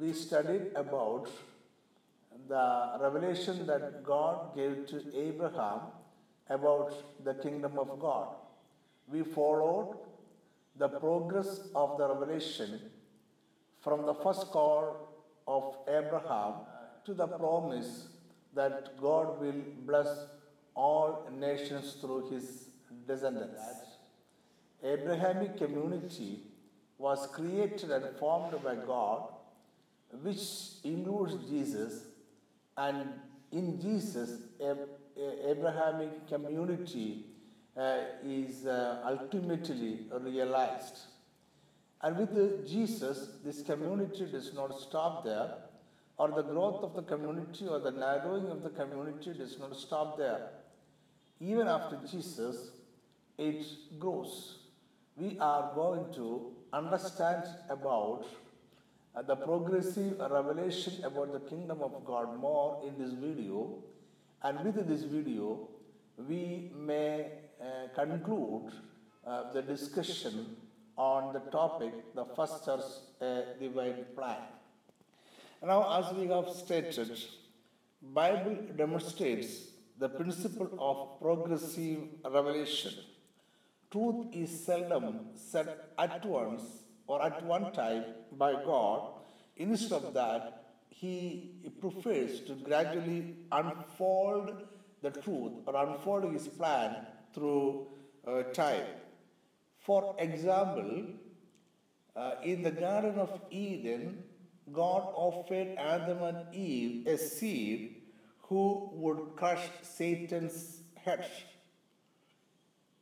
we studied about the revelation that God gave to Abraham about the kingdom of God. We followed the progress of the revelation from the first call of Abraham to the promise that God will bless all nations through his descendants. Abrahamic community was created and formed by God, which includes Jesus, and in Jesus, Abrahamic community uh, is uh, ultimately realized. And with Jesus, this community does not stop there, or the growth of the community or the narrowing of the community does not stop there. Even after Jesus, it grows. We are going to understand about the progressive revelation about the kingdom of God more in this video. And with this video, we may uh, conclude uh, the discussion on the topic, the first church uh, divine plan. Now, as we have stated, Bible demonstrates the principle of progressive revelation. Truth is seldom said at once or at one time by God. Instead of that, He prefers to gradually unfold the truth or unfold His plan through uh, time. For example, uh, in the Garden of Eden, God offered Adam and Eve a seed who would crush Satan's head.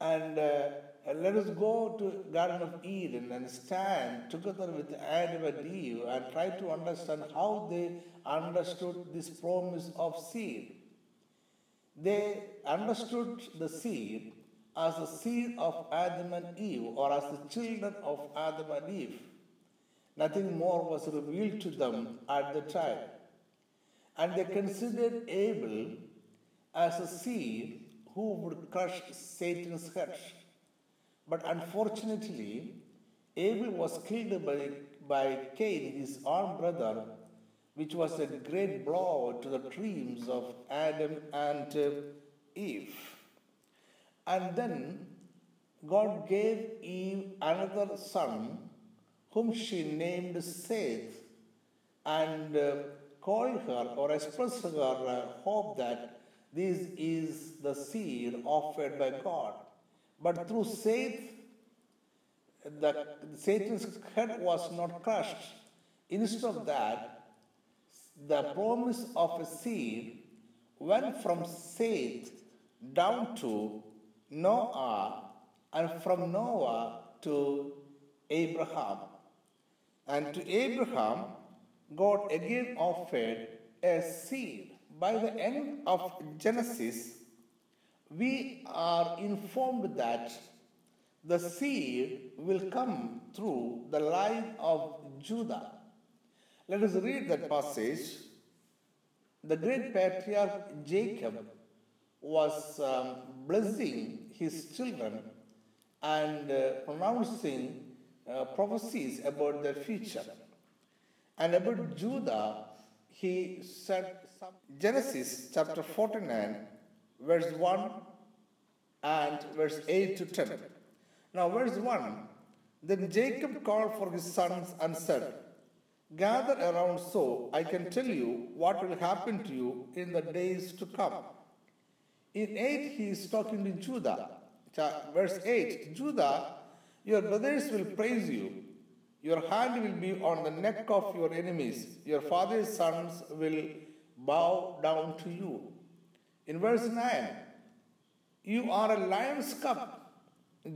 And uh, let us go to Garden of Eden and stand together with Adam and Eve and try to understand how they understood this promise of seed. They understood the seed as the seed of Adam and Eve or as the children of Adam and Eve. Nothing more was revealed to them at the time. And they considered Abel as a seed who would crush Satan's head. But unfortunately, Abel was killed by, by Cain, his own brother, which was a great blow to the dreams of Adam and Eve. And then God gave Eve another son whom she named Seth and uh, called her or expressed her uh, hope that this is the seed offered by God. But through Seth, the, Satan's head was not crushed. Instead of that, the promise of a seed went from Seth down to Noah and from Noah to Abraham. And to Abraham, God again offered a seed. By the end of Genesis, we are informed that the seed will come through the line of Judah. Let us read that passage. The great patriarch Jacob was um, blessing his children and uh, pronouncing uh, prophecies about their future. And about Judah, he said Genesis chapter 49, verse 1 and verse 8 to 10. Now, verse 1 Then Jacob called for his sons and said, Gather around so I can tell you what will happen to you in the days to come. In 8, he is talking to Judah. Verse 8 Judah your brothers will praise you. Your hand will be on the neck of your enemies. Your father's sons will bow down to you. In verse 9, you are a lion's cub.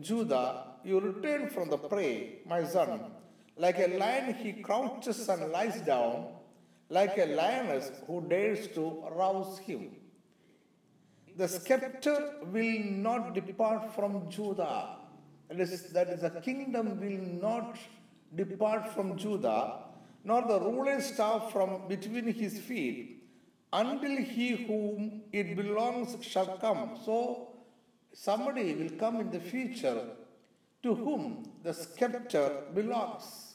Judah, you return from the prey, my son. Like a lion, he crouches and lies down, like a lioness who dares to rouse him. The scepter will not depart from Judah that is, that is, the kingdom will not depart from Judah, nor the ruler's staff from between his feet, until he whom it belongs shall come. So, somebody will come in the future to whom the scepter belongs.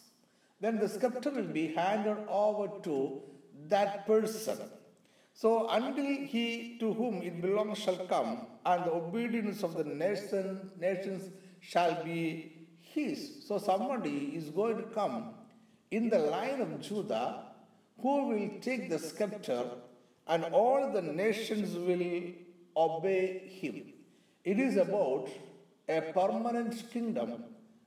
then the scepter will be handed over to that person. So until he to whom it belongs shall come, and the obedience of the nation, nations shall be his. So somebody is going to come in the line of Judah who will take the scepter, and all the nations will obey him. It is about a permanent kingdom,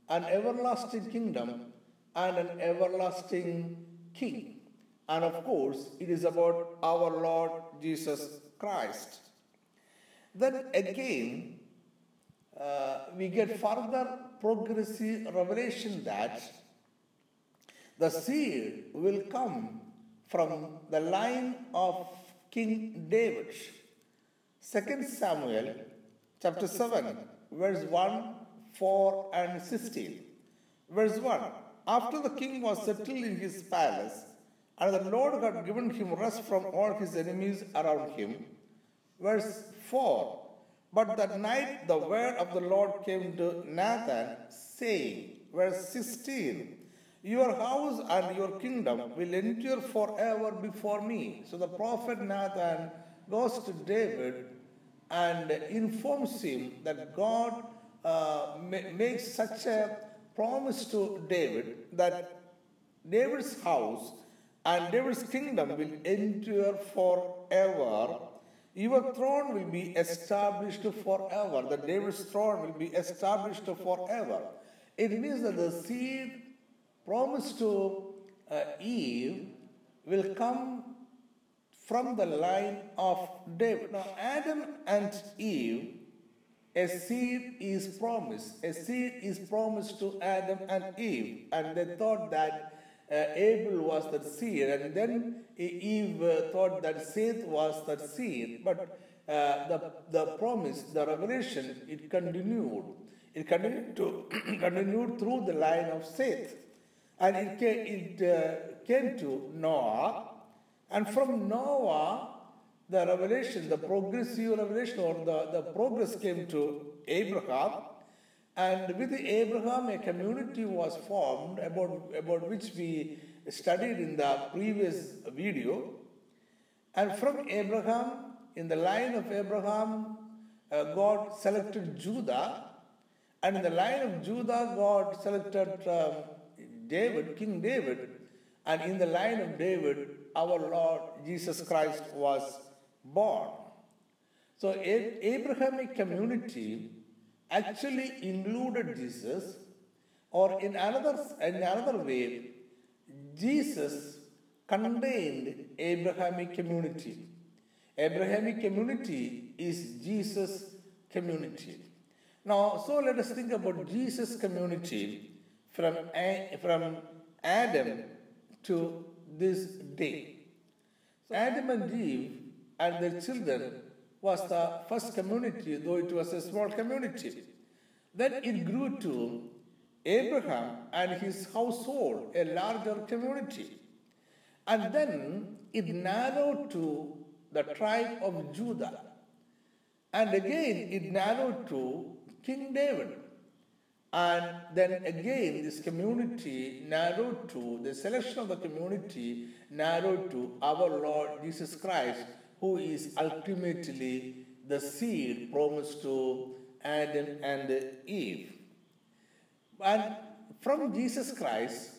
an everlasting kingdom, and an everlasting king. And of course, it is about our Lord Jesus Christ. Then again, uh, we get further progressive revelation that the seed will come from the line of King David. 2 Samuel chapter 7, verse 1, 4, and 16. Verse 1 After the king was settled in his palace, and the Lord had given him rest from all his enemies around him. Verse 4 But that night the word of the Lord came to Nathan, saying, Verse 16 Your house and your kingdom will endure forever before me. So the prophet Nathan goes to David and informs him that God uh, makes such a promise to David that David's house and David's kingdom will endure forever. Your throne will be established forever. The David's throne will be established forever. It means that the seed promised to uh, Eve will come from the line of David. Now, Adam and Eve, a seed is promised. A seed is promised to Adam and Eve, and they thought that uh, Abel was that seed, and then Eve uh, thought that Seth was that seed. But uh, the, the promise, the revelation, it continued. It continued to continued through the line of Seth, and it came, it uh, came to Noah, and from Noah, the revelation, the progressive revelation, or the, the progress came to Abraham. And with Abraham, a community was formed about, about which we studied in the previous video. And from Abraham, in the line of Abraham, uh, God selected Judah. And in the line of Judah, God selected um, David, King David. And in the line of David, our Lord Jesus Christ was born. So, Abrahamic community actually included Jesus, or in another, in another way, Jesus contained Abrahamic community. Abrahamic community is Jesus community. Now, so let us think about Jesus community from, from Adam to this day. So Adam and Eve and their children was the first community, though it was a small community. Then it grew to Abraham and his household, a larger community. And then it narrowed to the tribe of Judah. And again, it narrowed to King David. And then again, this community narrowed to, the selection of the community narrowed to our Lord Jesus Christ, who is ultimately the seed promised to Adam and Eve. And from Jesus Christ,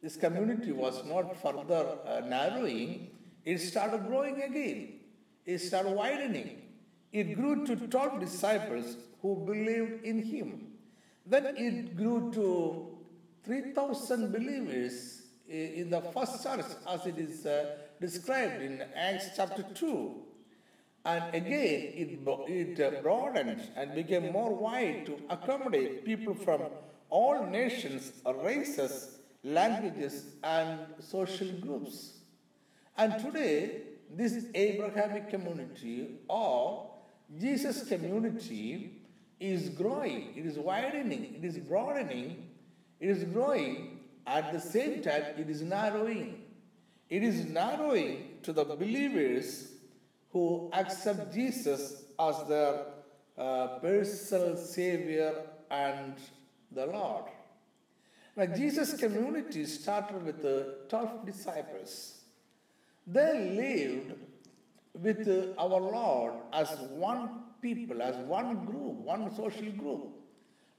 this community was not further uh, narrowing, it started growing again. It started widening. It grew to 12 disciples who believed in him. Then it grew to 3,000 believers in the first church, as it is uh, described in Acts chapter 2. And again, it, uh, broadened and became more wide to accommodate people from all nations, races, languages, and social groups. And today, this Abrahamic community or Jesus community is growing, it is widening, it is broadening, it is growing. At the same time, it is narrowing. It is narrowing to the believers who accept Jesus as their uh, personal Savior and the Lord. Now, Jesus' community started with the 12 disciples. They lived with our Lord as one people, as one group, one social group.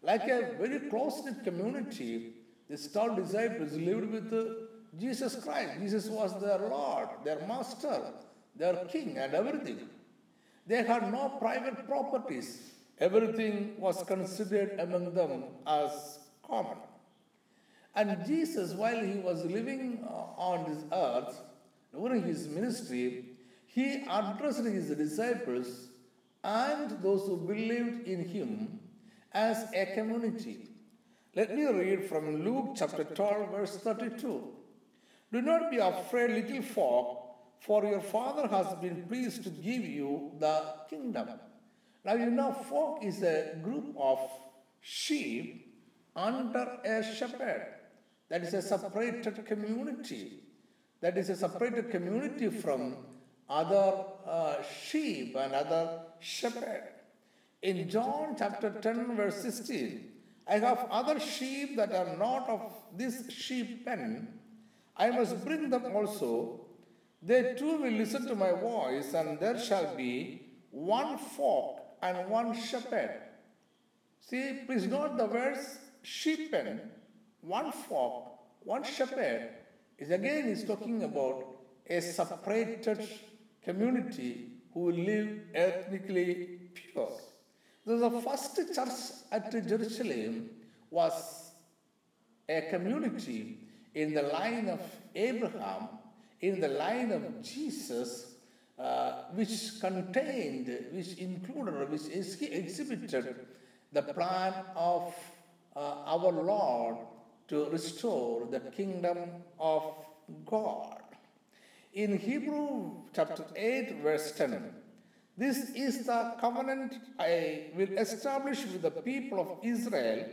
Like a very close knit community, these 12 disciples lived with Jesus Christ. Jesus was their Lord, their Master, their King, and everything. They had no private properties. Everything was considered among them as common. And Jesus, while he was living uh, on this earth, during his ministry, he addressed his disciples and those who believed in him as a community. Let me read from Luke chapter 12, verse 32. Do not be afraid, little flock, for your Father has been pleased to give you the kingdom. Now, you know, flock is a group of sheep under a shepherd. That is a separated community. That is a separated community from other uh, sheep and other shepherd. In John chapter 10, verse 16, I have other sheep that are not of this sheep pen. I must bring them also. They too will listen to my voice, and there shall be one flock and one shepherd. See, please note the words sheep pen, one flock, one shepherd is again is talking about a separated community who live ethnically pure. The first church at Jerusalem was a community in the line of Abraham, in the line of Jesus, uh, which contained, which included, which exhibited the plan of uh, our Lord to restore the kingdom of God. In Hebrew chapter 8, verse 10, this is the covenant I will establish with the people of Israel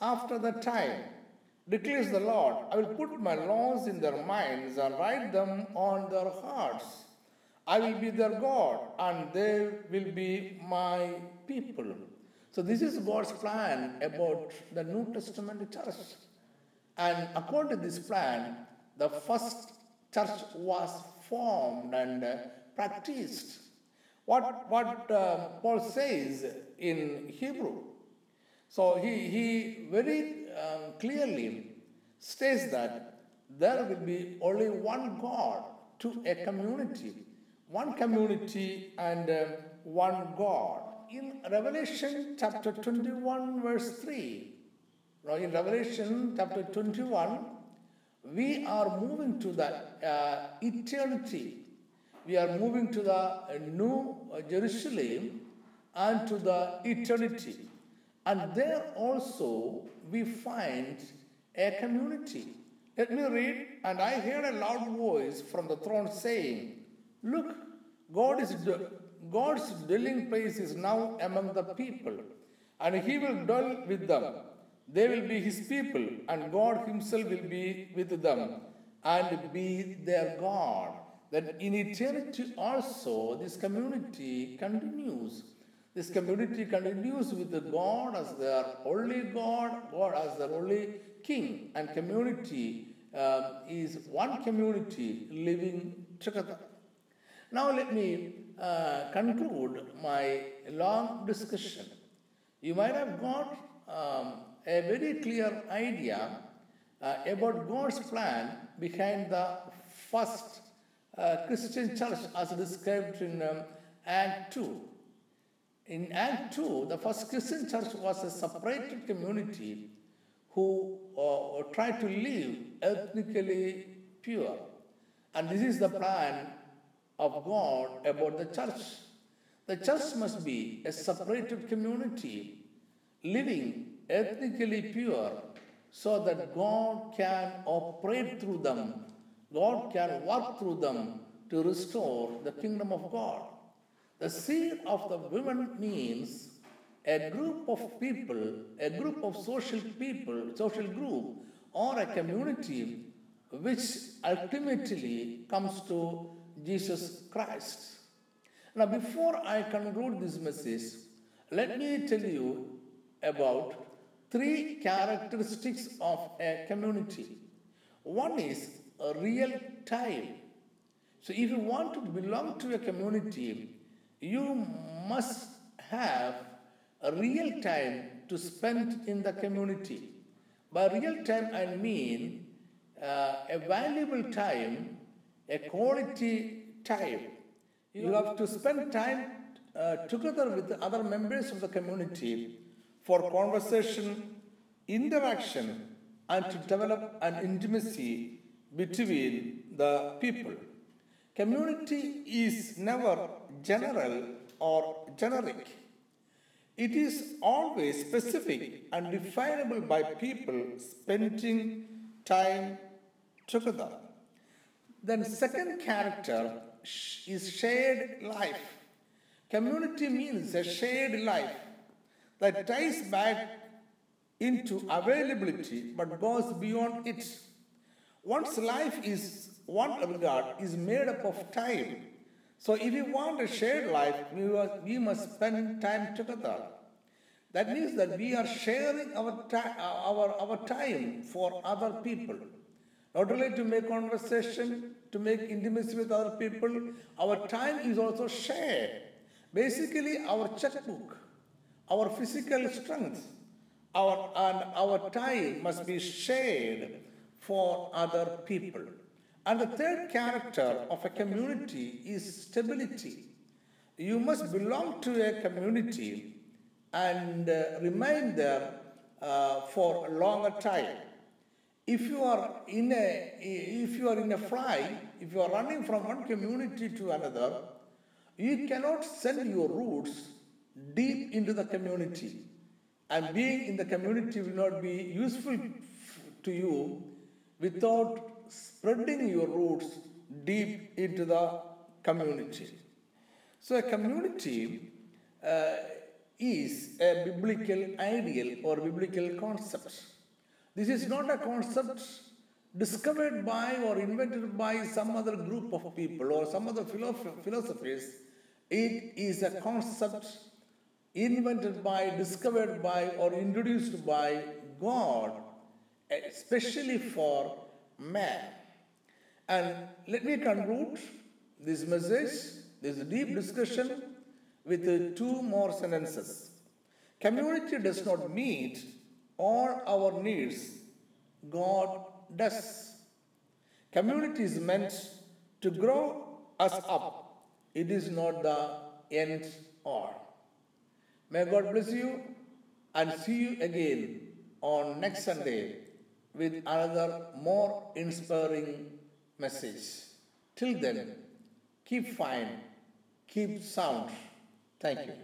after the time, declares the Lord. I will put my laws in their minds and write them on their hearts. I will be their God, and they will be my people. So, this is God's plan about the New Testament church. And according to this plan, the first church was formed and uh, practiced. What, what uh, Paul says in Hebrew. So he, he very um, clearly states that there will be only one God to a community, one community and uh, one God. In Revelation chapter 21, verse 3, now, in Revelation chapter 21, we are moving to the uh, eternity. We are moving to the new Jerusalem and to the eternity. And there also we find a community. Let me read. And I heard a loud voice from the throne saying, Look, God is God's dwelling place is now among the people, and he will dwell with them they will be his people, and God himself will be with them and be their God. That in eternity also this community continues. This community continues with the God as their only God, God as their only King, and community um, is one community living together. Now, let me uh, conclude my long discussion. You might have got um, a very clear idea uh, about God's plan behind the first uh, Christian church as described in um, Act 2. In Act 2, the first Christian church was a separated community who uh, tried to live ethnically pure. And this is the plan of God about the church. The church must be a separated community living ethnically pure so that God can operate through them, God can work through them to restore the kingdom of God. The seed of the women means a group of people, a group of social people, social group, or a community which ultimately comes to Jesus Christ. Now, before I conclude this message, let me tell you about three characteristics of a community. One is real time. So, if you want to belong to a community, you must have a real time to spend in the community. By real time, I mean uh, a valuable time, a quality time. You have to spend time uh, together with other members of the community for conversation, interaction, and to develop an intimacy between the people. Community is never general or generic. It is always specific and definable by people spending time together. Then, second character is shared life. Community means a shared life that ties back into availability but goes beyond it. One's life is one regard is made up of time. So if you want a shared life, we, we must spend time together. That means that we are sharing our, our, our time for other people. Not only to make conversation, to make intimacy with other people, our time is also shared. Basically, our checkbook, our physical strength, our, and our time must be shared for other people. And the third character of a community is stability. You must belong to a community and uh, remain there uh, for a longer time if you are in a if you are in a fly if you are running from one community to another you cannot send your roots deep into the community. And being in the community will not be useful to you without spreading your roots deep into the community. So a community uh, is a biblical ideal or biblical concept. This is not a concept discovered by or invented by some other group of people or some other philosophies. It is a concept invented by, discovered by, or introduced by God, especially for man. And let me conclude this message, this deep discussion, with two more sentences. Community does not meet all our needs, God does. Community is meant to grow us up. It is not the end all. May God bless you and see you again on next Sunday with another more inspiring message. Till then, keep fine, keep sound. Thank you.